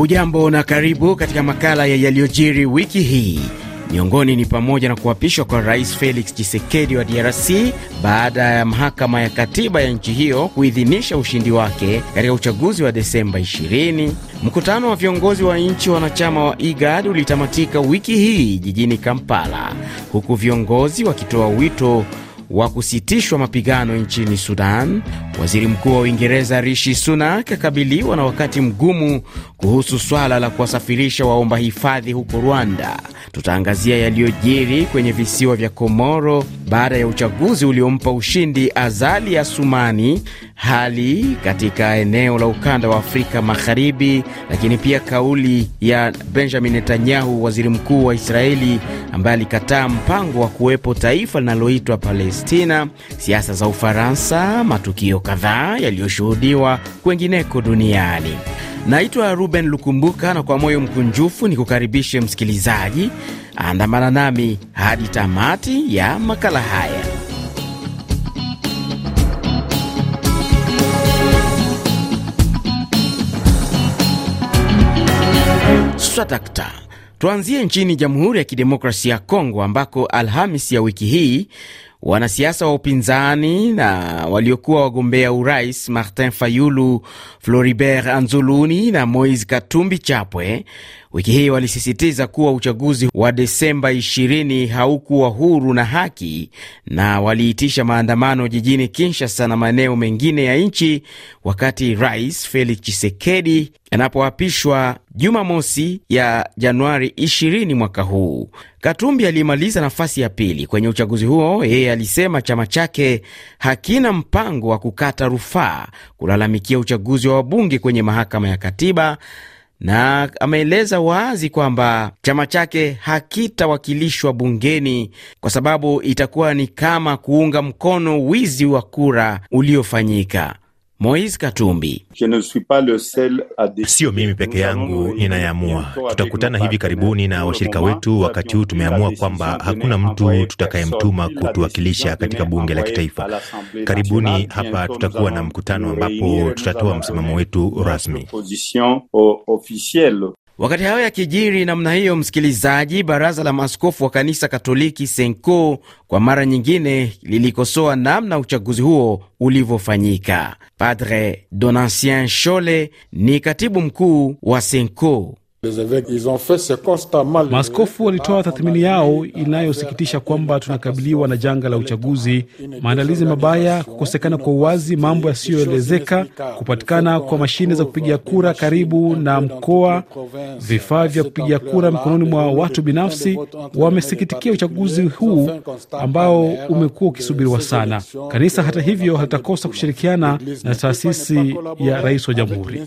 Hujambo na karibu katika makala ya yaliyojiri wiki hii. Miongoni ni pamoja na kuapishwa kwa Rais Felix Tshisekedi wa DRC baada ya mahakama ya katiba ya nchi hiyo kuidhinisha ushindi wake katika uchaguzi wa Desemba 20. Mkutano wa viongozi wa nchi wanachama wa IGAD ulitamatika wiki hii jijini Kampala, huku viongozi wakitoa wito wa kusitishwa mapigano nchini Sudan. Waziri Mkuu wa Uingereza Rishi Sunak akabiliwa na wakati mgumu kuhusu swala la kuwasafirisha waomba hifadhi huko Rwanda. Tutaangazia yaliyojiri kwenye visiwa vya Komoro baada ya uchaguzi uliompa ushindi Azali Asumani, hali katika eneo la ukanda wa Afrika Magharibi, lakini pia kauli ya Benjamin Netanyahu, waziri mkuu wa Israeli, ambaye alikataa mpango wa kuwepo taifa linaloitwa Palestina, siasa za Ufaransa, matukio kadhaa yaliyoshuhudiwa kwengineko duniani. Naitwa Ruben Lukumbuka na kwa moyo mkunjufu ni kukaribishe msikilizaji, andamana nami hadi tamati ya makala haya. Swadakta. Tuanzie nchini Jamhuri ya Kidemokrasia ya Kongo ambako Alhamis ya wiki hii wanasiasa wa upinzani na waliokuwa wagombea urais Martin Fayulu, Floribert Anzuluni na Moise Katumbi Chapwe wiki hii walisisitiza kuwa uchaguzi wa Desemba 20 haukuwa huru na haki, na waliitisha maandamano jijini Kinshasa na maeneo mengine ya nchi wakati Rais Felix Tshisekedi anapoapishwa Jumamosi ya Januari 20 mwaka huu. Katumbi aliyemaliza nafasi ya pili kwenye uchaguzi huo, yeye alisema chama chake hakina mpango wa kukata rufaa kulalamikia uchaguzi wa wabunge kwenye mahakama ya katiba na ameeleza wazi kwamba chama chake hakitawakilishwa bungeni kwa sababu itakuwa ni kama kuunga mkono wizi wa kura uliofanyika. Moise Katumbi: Sio mimi peke yangu ninayeamua. Tutakutana hivi karibuni na washirika wetu. Wakati huu tumeamua kwamba hakuna mtu tutakayemtuma kutuwakilisha katika bunge la kitaifa. Karibuni hapa tutakuwa na mkutano ambapo tutatoa msimamo wetu rasmi. Wakati hayo yakijiri namna hiyo, msikilizaji, baraza la maaskofu wa kanisa Katoliki Senko kwa mara nyingine lilikosoa namna uchaguzi huo ulivyofanyika. Padre Donatien Shole ni katibu mkuu wa Senko. Maaskofu walitoa tathmini yao inayosikitisha kwamba tunakabiliwa na janga la uchaguzi, maandalizi mabaya, kukosekana kwa uwazi, mambo yasiyoelezeka, kupatikana kwa mashine za kupiga kura karibu na mkoa, vifaa vya kupiga kura mikononi mwa watu binafsi. Wamesikitikia uchaguzi huu ambao umekuwa ukisubiriwa sana. Kanisa hata hivyo halitakosa kushirikiana na taasisi ya rais wa jamhuri.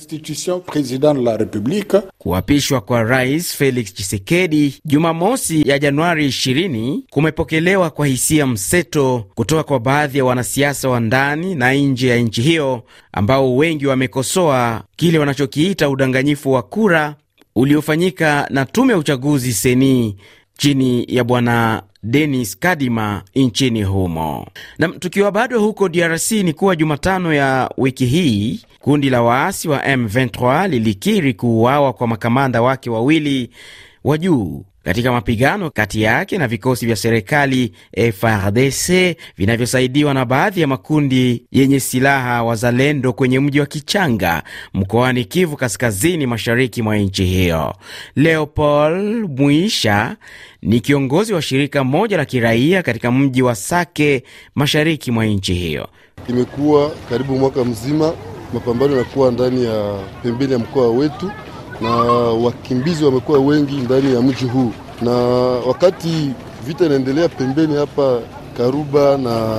Kuapishwa kwa Rais Felix Tshisekedi Jumamosi ya Januari 20 kumepokelewa kwa hisia mseto kutoka kwa baadhi ya wanasiasa wa ndani na nje ya nchi hiyo ambao wengi wamekosoa kile wanachokiita udanganyifu wa kura uliofanyika na tume ya uchaguzi seni chini ya bwana Denis Kadima nchini humo. Na tukiwa bado huko DRC ni kuwa Jumatano ya wiki hii kundi la waasi wa M23 lilikiri kuuawa kwa makamanda wake wawili wa juu katika mapigano kati yake na vikosi vya serikali FARDC vinavyosaidiwa na baadhi ya makundi yenye silaha wazalendo kwenye mji wa Kichanga mkoani Kivu kaskazini mashariki mwa nchi hiyo. Leopold Mwisha ni kiongozi wa shirika moja la kiraia katika mji wa Sake mashariki mwa nchi hiyo. Imekuwa karibu mwaka mzima mapambano yanakuwa ndani ya pembeni ya mkoa wetu na wakimbizi wamekuwa wengi ndani ya mji huu, na wakati vita inaendelea pembeni hapa Karuba na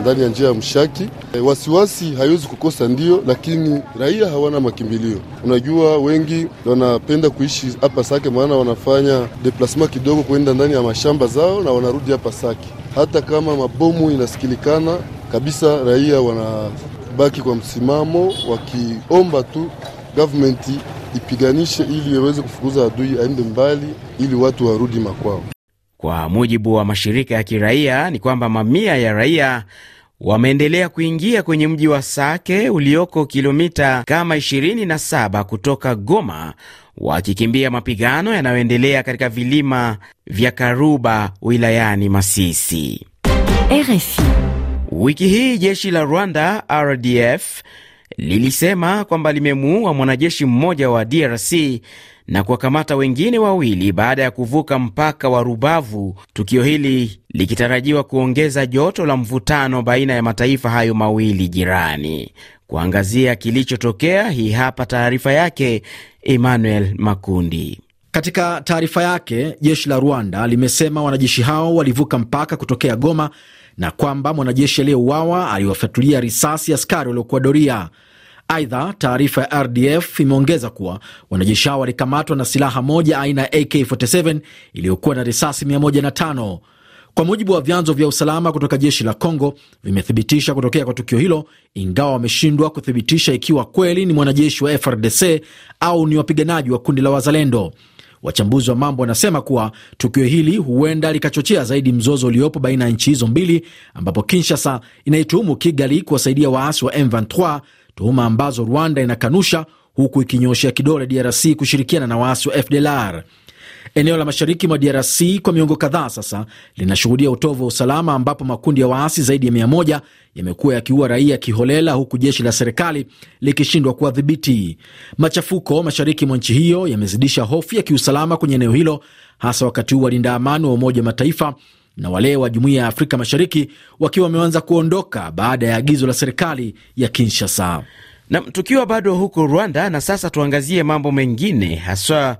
ndani ya njia ya Mshaki, e, wasiwasi haiwezi kukosa, ndio, lakini raia hawana makimbilio. Unajua, wengi wanapenda kuishi hapa Sake, maana wanafanya deplasement kidogo kwenda ndani ya mashamba zao na wanarudi hapa Sake. Hata kama mabomu inasikilikana kabisa, raia wanabaki kwa msimamo wakiomba tu government ipiganishe ili iweze kufukuza adui aende mbali, ili watu warudi makwao. Kwa mujibu wa mashirika ya kiraia ni kwamba mamia ya raia wameendelea kuingia kwenye mji wa Sake ulioko kilomita kama 27 kutoka Goma, wakikimbia mapigano yanayoendelea katika vilima vya Karuba wilayani Masisi. RFI. Wiki hii jeshi la Rwanda RDF lilisema kwamba limemuua mwanajeshi mmoja wa DRC na kuwakamata wengine wawili baada ya kuvuka mpaka wa Rubavu, tukio hili likitarajiwa kuongeza joto la mvutano baina ya mataifa hayo mawili jirani. Kuangazia kilichotokea, hii hapa taarifa yake Emmanuel Makundi. Katika taarifa yake, jeshi la Rwanda limesema wanajeshi hao walivuka mpaka kutokea Goma na kwamba mwanajeshi aliyeuawa aliwafyatulia risasi askari waliokuwa doria. Aidha, taarifa ya RDF imeongeza kuwa wanajeshi hao walikamatwa na silaha moja aina ya AK47 iliyokuwa na risasi 105. Kwa mujibu wa vyanzo vya usalama kutoka jeshi la Congo, vimethibitisha kutokea kwa tukio hilo, ingawa wameshindwa kuthibitisha ikiwa kweli ni mwanajeshi wa FRDC au ni wapiganaji wa kundi la Wazalendo. Wachambuzi wa mambo wanasema kuwa tukio hili huenda likachochea zaidi mzozo uliopo baina ya nchi hizo mbili, ambapo Kinshasa inaituhumu Kigali kuwasaidia waasi wa M23, tuhuma ambazo Rwanda inakanusha, huku ikinyoshea kidole DRC kushirikiana na waasi wa FDLR. Eneo la mashariki mwa DRC kwa miongo kadhaa sasa linashuhudia utovu wa usalama ambapo makundi ya waasi zaidi ya mia moja yamekuwa yakiua raia kiholela, huku jeshi la serikali likishindwa kuwadhibiti. Machafuko mashariki mwa nchi hiyo yamezidisha hofu ya kiusalama kwenye eneo hilo, hasa wakati huu walinda amani wa Umoja wa Mataifa na wale wa Jumuiya ya Afrika Mashariki wakiwa wameanza kuondoka baada ya agizo la serikali ya Kinshasa. Na tukiwa bado huko Rwanda, na sasa tuangazie mambo mengine haswa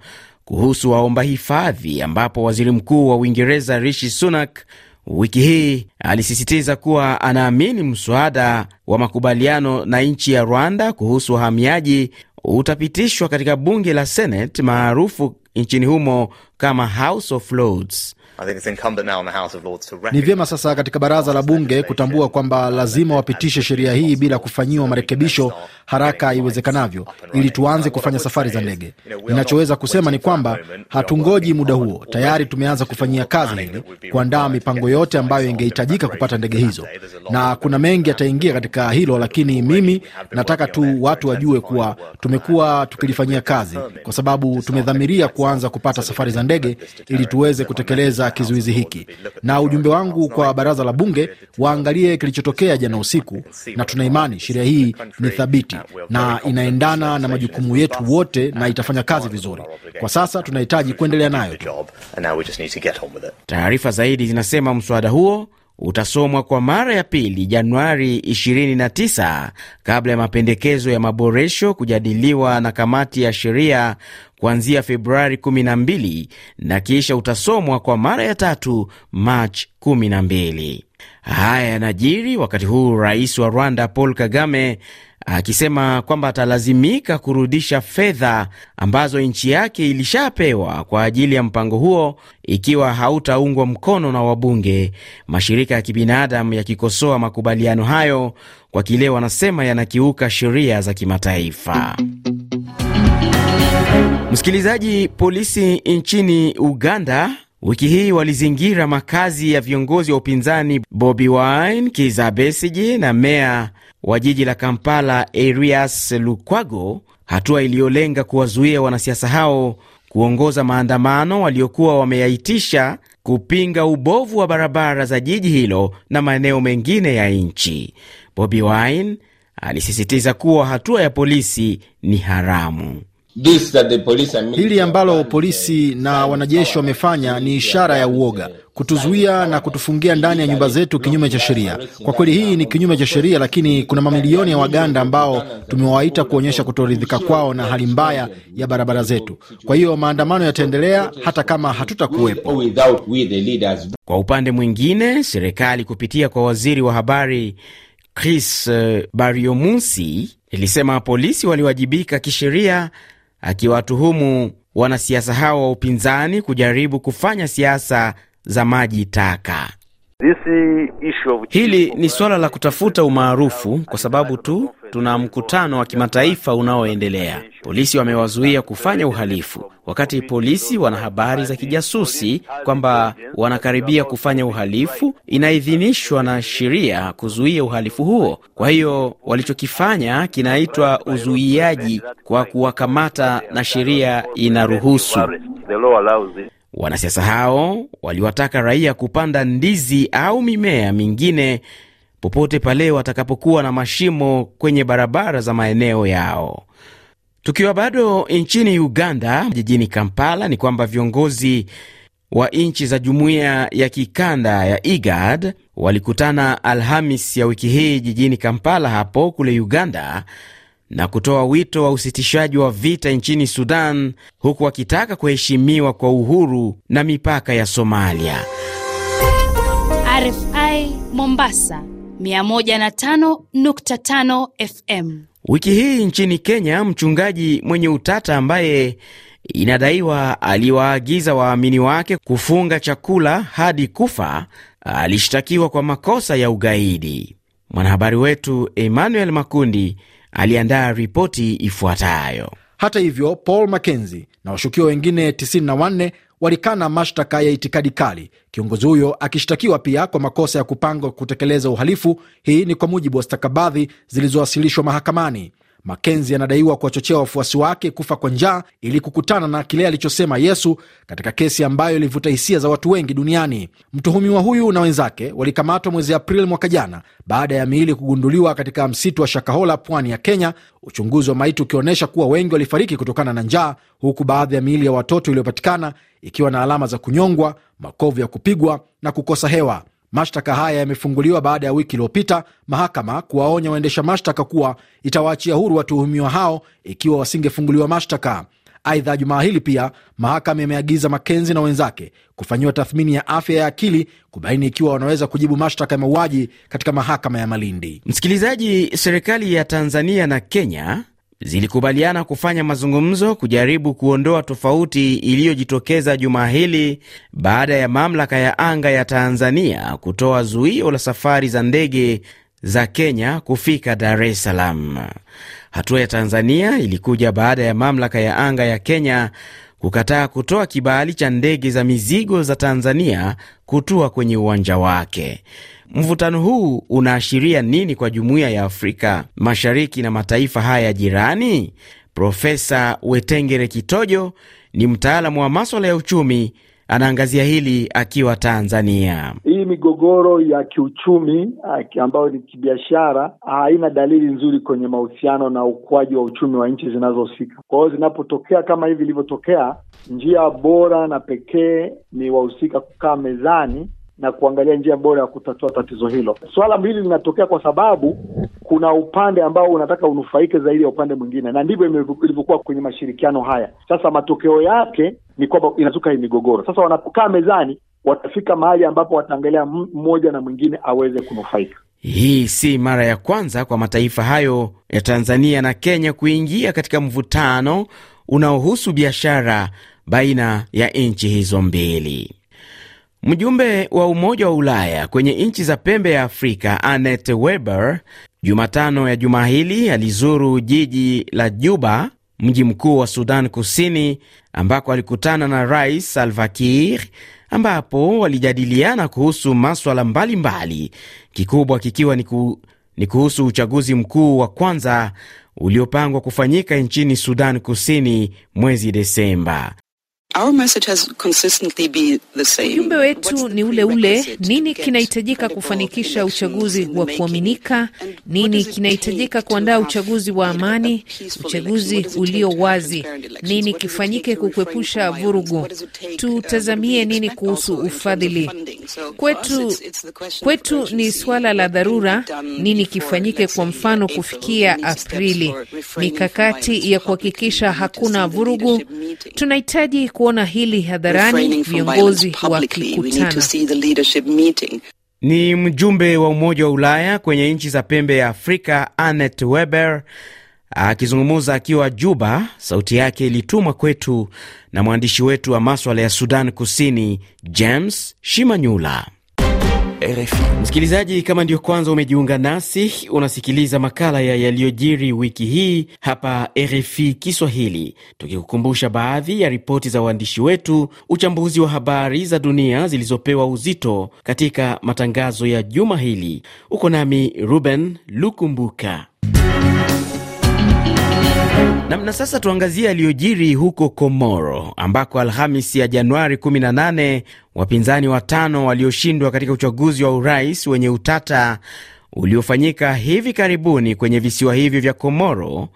kuhusu waomba hifadhi ambapo waziri mkuu wa Uingereza Rishi Sunak wiki hii alisisitiza kuwa anaamini mswada wa makubaliano na nchi ya Rwanda kuhusu wahamiaji utapitishwa katika bunge la Senate maarufu nchini humo kama House of Lords. Ni vyema sasa katika baraza la bunge kutambua kwamba lazima wapitishe sheria hii bila kufanyiwa marekebisho haraka iwezekanavyo, ili tuanze kufanya safari za ndege. Ninachoweza kusema ni kwamba hatungoji muda huo, tayari tumeanza kufanyia kazi hili, kuandaa mipango yote ambayo ingehitajika kupata ndege hizo, na kuna mengi yataingia katika hilo, lakini mimi nataka tu watu wajue kuwa tumekuwa tukilifanyia kazi, kwa sababu tumedhamiria kuanza kupata safari za ndege ili tuweze kutekeleza kizuizi hiki. Na ujumbe wangu kwa baraza la bunge, waangalie kilichotokea jana usiku, na tuna imani sheria hii ni thabiti na inaendana na majukumu yetu wote na itafanya kazi vizuri. Kwa sasa tunahitaji kuendelea nayo. Taarifa zaidi zinasema mswada huo utasomwa kwa mara ya pili Januari 29 kabla ya mapendekezo ya maboresho kujadiliwa na kamati ya sheria kuanzia Februari 12 na kisha utasomwa kwa mara ya tatu Machi 12. Haya yanajiri wakati huu rais wa Rwanda Paul Kagame akisema kwamba atalazimika kurudisha fedha ambazo nchi yake ilishapewa kwa ajili ya mpango huo ikiwa hautaungwa mkono na wabunge, mashirika ya kibinadamu yakikosoa makubaliano hayo kwa kile wanasema yanakiuka sheria za kimataifa. Msikilizaji, polisi nchini Uganda wiki hii walizingira makazi ya viongozi wa upinzani Bobi Wine, Kizza Besigye na meya wa jiji la Kampala Erias Lukwago, hatua iliyolenga kuwazuia wanasiasa hao kuongoza maandamano waliokuwa wameyaitisha kupinga ubovu wa barabara za jiji hilo na maeneo mengine ya nchi. Bobi Wine alisisitiza kuwa hatua ya polisi ni haramu. Hili ambalo polisi na wanajeshi wamefanya ni ishara ya uoga, kutuzuia na kutufungia ndani ya nyumba zetu kinyume cha sheria. Kwa kweli hii ni kinyume cha sheria, lakini kuna mamilioni ya Waganda ambao tumewaita kuonyesha kutoridhika kwao na hali mbaya ya barabara zetu. Kwa hiyo maandamano yataendelea hata kama hatutakuwepo. Kwa upande mwingine, serikali kupitia kwa waziri wa habari Chris Baryomunsi ilisema polisi waliwajibika kisheria akiwatuhumu wanasiasa hao wa upinzani kujaribu kufanya siasa za maji taka. Hili ni suala la kutafuta umaarufu kwa sababu tu tuna mkutano wa kimataifa unaoendelea. Polisi wamewazuia kufanya uhalifu, wakati polisi wana habari za kijasusi kwamba wanakaribia kufanya uhalifu. Inaidhinishwa na sheria kuzuia uhalifu huo. Kwa hiyo walichokifanya kinaitwa uzuiaji kwa kuwakamata, na sheria inaruhusu. Wanasiasa hao waliwataka raia kupanda ndizi au mimea mingine popote pale watakapokuwa na mashimo kwenye barabara za maeneo yao. Tukiwa bado nchini Uganda, jijini Kampala, ni kwamba viongozi wa nchi za jumuiya ya kikanda ya IGAD walikutana Alhamis ya wiki hii jijini Kampala hapo kule Uganda na kutoa wito wa usitishaji wa vita nchini Sudan, huku wakitaka kuheshimiwa kwa uhuru na mipaka ya Somalia. RFI Mombasa 105.5 FM. Wiki hii nchini Kenya, mchungaji mwenye utata ambaye inadaiwa aliwaagiza waamini wake kufunga chakula hadi kufa alishtakiwa kwa makosa ya ugaidi. Mwanahabari wetu Emmanuel Makundi aliandaa ripoti ifuatayo. Hata hivyo, Paul Mackenzie na washukiwa wengine 94 walikana mashtaka ya itikadi kali, kiongozi huyo akishtakiwa pia kwa makosa ya kupanga kutekeleza uhalifu. Hii ni kwa mujibu wa stakabadhi zilizowasilishwa mahakamani. Makenzi anadaiwa kuwachochea wafuasi wake kufa kwa njaa ili kukutana na kile alichosema Yesu katika kesi ambayo ilivuta hisia za watu wengi duniani. Mtuhumiwa huyu na wenzake walikamatwa mwezi Aprili mwaka jana baada ya miili kugunduliwa katika msitu wa Shakahola, pwani ya Kenya, uchunguzi wa maiti ukionyesha kuwa wengi walifariki kutokana na njaa, huku baadhi ya miili ya watoto iliyopatikana ikiwa na alama za kunyongwa, makovu ya kupigwa na kukosa hewa. Mashtaka haya yamefunguliwa baada ya wiki iliyopita mahakama kuwaonya waendesha mashtaka kuwa itawaachia huru watuhumiwa hao ikiwa wasingefunguliwa mashtaka. Aidha, jumaa hili pia mahakama imeagiza Makenzi na wenzake kufanyiwa tathmini ya afya ya akili kubaini ikiwa wanaweza kujibu mashtaka ya mauaji katika mahakama ya Malindi. Msikilizaji, serikali ya Tanzania na Kenya zilikubaliana kufanya mazungumzo kujaribu kuondoa tofauti iliyojitokeza juma hili baada ya mamlaka ya anga ya Tanzania kutoa zuio la safari za ndege za Kenya kufika Dar es Salaam. Hatua ya Tanzania ilikuja baada ya mamlaka ya anga ya Kenya kukataa kutoa kibali cha ndege za mizigo za Tanzania kutua kwenye uwanja wake. Mvutano huu unaashiria nini kwa jumuiya ya Afrika Mashariki na mataifa haya jirani? Profesa Wetengere Kitojo ni mtaalamu wa maswala ya uchumi, anaangazia hili akiwa Tanzania. Hii migogoro ya kiuchumi ambayo ni kibiashara haina dalili nzuri kwenye mahusiano na ukuaji wa uchumi wa nchi zinazohusika. Kwa hiyo zinapotokea kama hivi ilivyotokea, njia bora na pekee ni wahusika kukaa mezani na kuangalia njia bora ya kutatua tatizo hilo. Swala hili linatokea kwa sababu kuna upande ambao unataka unufaike zaidi ya upande mwingine, na ndivyo ilivyokuwa kwenye mashirikiano haya. Sasa matokeo yake ni kwamba inazuka hii migogoro. Sasa wanapokaa mezani, watafika mahali ambapo wataangalia mmoja na mwingine aweze kunufaika. Hii si mara ya kwanza kwa mataifa hayo ya Tanzania na Kenya kuingia katika mvutano unaohusu biashara baina ya nchi hizo mbili. Mjumbe wa Umoja wa Ulaya kwenye nchi za pembe ya Afrika Annette Weber Jumatano ya juma hili alizuru jiji la Juba, mji mkuu wa Sudan Kusini, ambako alikutana na Rais Salva Kiir, ambapo walijadiliana kuhusu maswala mbalimbali, kikubwa kikiwa ni, ku, ni kuhusu uchaguzi mkuu wa kwanza uliopangwa kufanyika nchini Sudan Kusini mwezi Desemba. Ujumbe wetu ni ule ule. Nini kinahitajika kufanikisha uchaguzi wa kuaminika? Nini kinahitajika kuandaa uchaguzi wa amani, uchaguzi ulio wazi? Nini kifanyike kukuepusha vurugu? Tutazamie nini kuhusu ufadhili? Kwetu, kwetu ni suala la dharura. Nini kifanyike, kwa mfano, kufikia Aprili? Mikakati ya kuhakikisha hakuna vurugu. Tunahitaji kuona hili hadharani, viongozi wakikutana. Ni mjumbe wa Umoja wa Ulaya kwenye nchi za pembe ya Afrika Annette Weber akizungumza akiwa Juba. Sauti yake ilitumwa kwetu na mwandishi wetu wa maswala ya Sudan Kusini James Shimanyula. RFI. Msikilizaji, kama ndio kwanza umejiunga nasi, unasikiliza makala ya yaliyojiri wiki hii hapa RFI Kiswahili, tukikukumbusha baadhi ya ripoti za waandishi wetu, uchambuzi wa habari za dunia zilizopewa uzito katika matangazo ya juma hili. Uko nami Ruben Lukumbuka. Namna sasa, tuangazie yaliyojiri huko Komoro ambako Alhamis ya Januari 18 wapinzani watano walioshindwa katika uchaguzi wa urais wenye utata uliofanyika hivi karibuni kwenye visiwa hivyo vya Komoro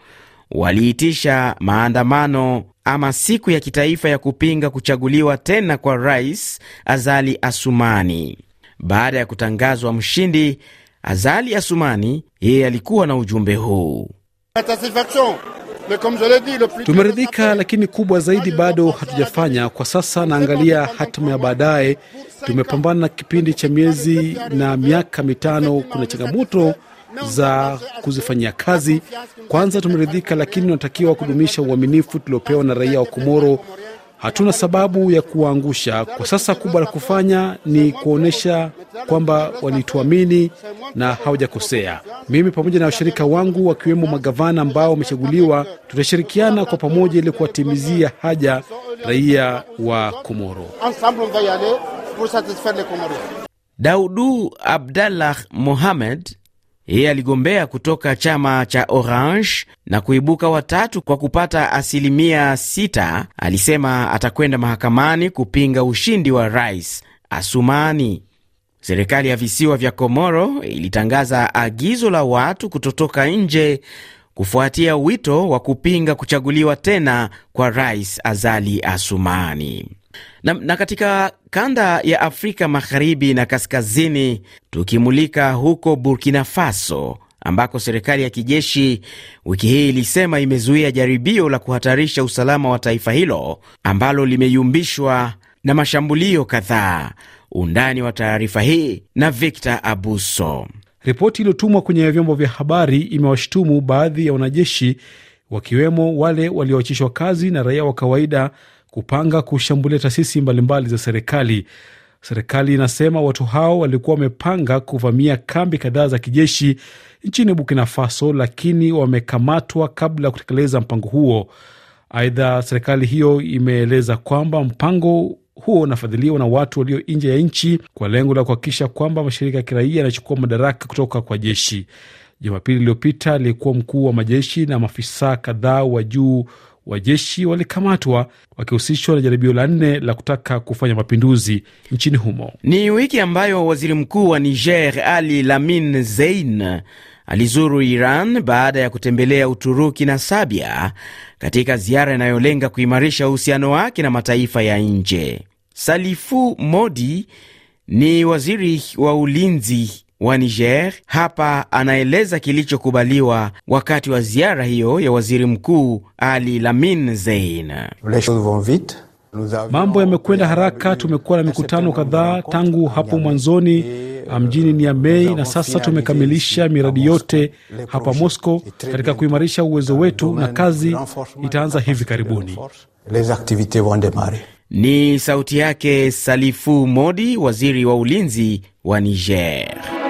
waliitisha maandamano ama siku ya kitaifa ya kupinga kuchaguliwa tena kwa rais Azali Asumani. Baada ya kutangazwa mshindi, Azali Asumani yeye alikuwa na ujumbe huu: Tumeridhika, lakini kubwa zaidi bado hatujafanya. Kwa sasa naangalia hatima ya baadaye. Tumepambana na kipindi cha miezi na miaka mitano. Kuna changamoto za kuzifanyia kazi. Kwanza tumeridhika, lakini tunatakiwa kudumisha uaminifu tuliopewa na raia wa Komoro. Hatuna sababu ya kuwaangusha. Kwa sasa kubwa la kufanya ni kuonyesha kwamba walituamini na hawajakosea. Mimi pamoja na washirika wangu wakiwemo magavana ambao wamechaguliwa, tutashirikiana kwa pamoja ili kuwatimizia haja raia wa Komoro. Daudu Abdallah Mohamed yeye aligombea kutoka chama cha Orange na kuibuka watatu kwa kupata asilimia sita. Alisema atakwenda mahakamani kupinga ushindi wa rais Asumani. Serikali ya visiwa vya Komoro ilitangaza agizo la watu kutotoka nje kufuatia wito wa kupinga kuchaguliwa tena kwa rais Azali Asumani. Na, na katika kanda ya Afrika magharibi na kaskazini, tukimulika huko Burkina Faso ambako serikali ya kijeshi wiki hii ilisema imezuia jaribio la kuhatarisha usalama wa taifa hilo ambalo limeyumbishwa na mashambulio kadhaa. Undani wa taarifa hii na Victor Abuso. Ripoti iliyotumwa kwenye vyombo vya habari imewashutumu baadhi ya wanajeshi wakiwemo wale walioachishwa kazi na raia wa kawaida kupanga kushambulia taasisi mbalimbali za serikali. Serikali inasema watu hao walikuwa wamepanga kuvamia kambi kadhaa za kijeshi nchini Burkina Faso, lakini wamekamatwa kabla ya kutekeleza mpango huo. Aidha, serikali hiyo imeeleza kwamba mpango huo unafadhiliwa na watu walio nje ya nchi kwa lengo la kuhakikisha kwamba mashirika ya kiraia yanachukua madaraka kutoka kwa jeshi. Jumapili iliyopita aliyekuwa mkuu wa majeshi na maafisa kadhaa wa juu wa jeshi walikamatwa wakihusishwa na jaribio la nne la kutaka kufanya mapinduzi nchini humo. Ni wiki ambayo waziri mkuu wa Niger Ali Lamin Zein alizuru Iran baada ya kutembelea Uturuki na Sabia katika ziara inayolenga kuimarisha uhusiano wake na mataifa ya nje. Salifu Modi ni waziri wa ulinzi wa Niger. Hapa anaeleza kilichokubaliwa wakati wa ziara hiyo ya waziri mkuu Ali Lamin Zein. Mambo yamekwenda haraka. Tumekuwa na mikutano kadhaa tangu hapo mwanzoni mjini Niamey, na sasa tumekamilisha miradi yote hapa Moscow katika kuimarisha uwezo wetu, na kazi itaanza hivi karibuni. Ni sauti yake Salifu Modi, waziri wa ulinzi wa Niger.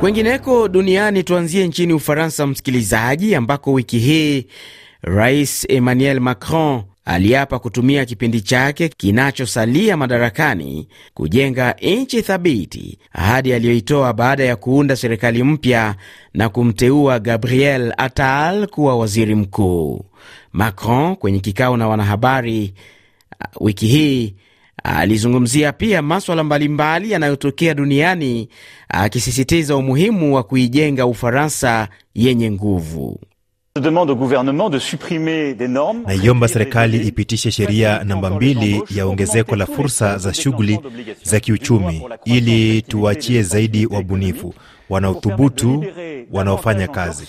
Kwengineko duniani, tuanzie nchini Ufaransa, msikilizaji, ambako wiki hii Rais Emmanuel Macron aliapa kutumia kipindi chake kinachosalia madarakani kujenga nchi thabiti, ahadi aliyoitoa baada ya kuunda serikali mpya na kumteua Gabriel Attal kuwa waziri mkuu. Macron kwenye kikao na wanahabari wiki hii alizungumzia pia maswala mbalimbali yanayotokea duniani akisisitiza umuhimu wa kuijenga Ufaransa yenye nguvu. Naiomba serikali ipitishe sheria namba mbili ya ongezeko la fursa za shughuli za kiuchumi ili tuwaachie zaidi wabunifu wanaothubutu wanaofanya kazi.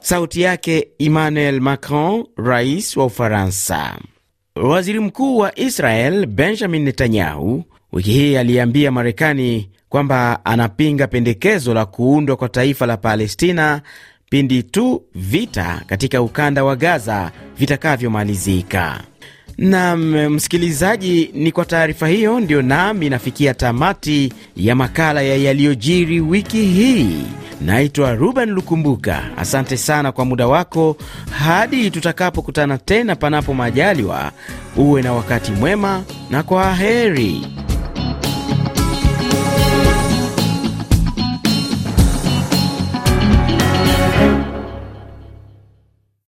Sauti yake Emmanuel Macron, rais wa Ufaransa. Waziri mkuu wa Israel Benjamin Netanyahu wiki hii aliambia Marekani kwamba anapinga pendekezo la kuundwa kwa taifa la Palestina pindi tu vita katika ukanda wa Gaza vitakavyomalizika. Nam msikilizaji, ni kwa taarifa hiyo ndio nami nafikia tamati ya makala ya yaliyojiri wiki hii. Naitwa Ruben Lukumbuka, asante sana kwa muda wako. Hadi tutakapokutana tena, panapo majaliwa, uwe na wakati mwema na kwa heri.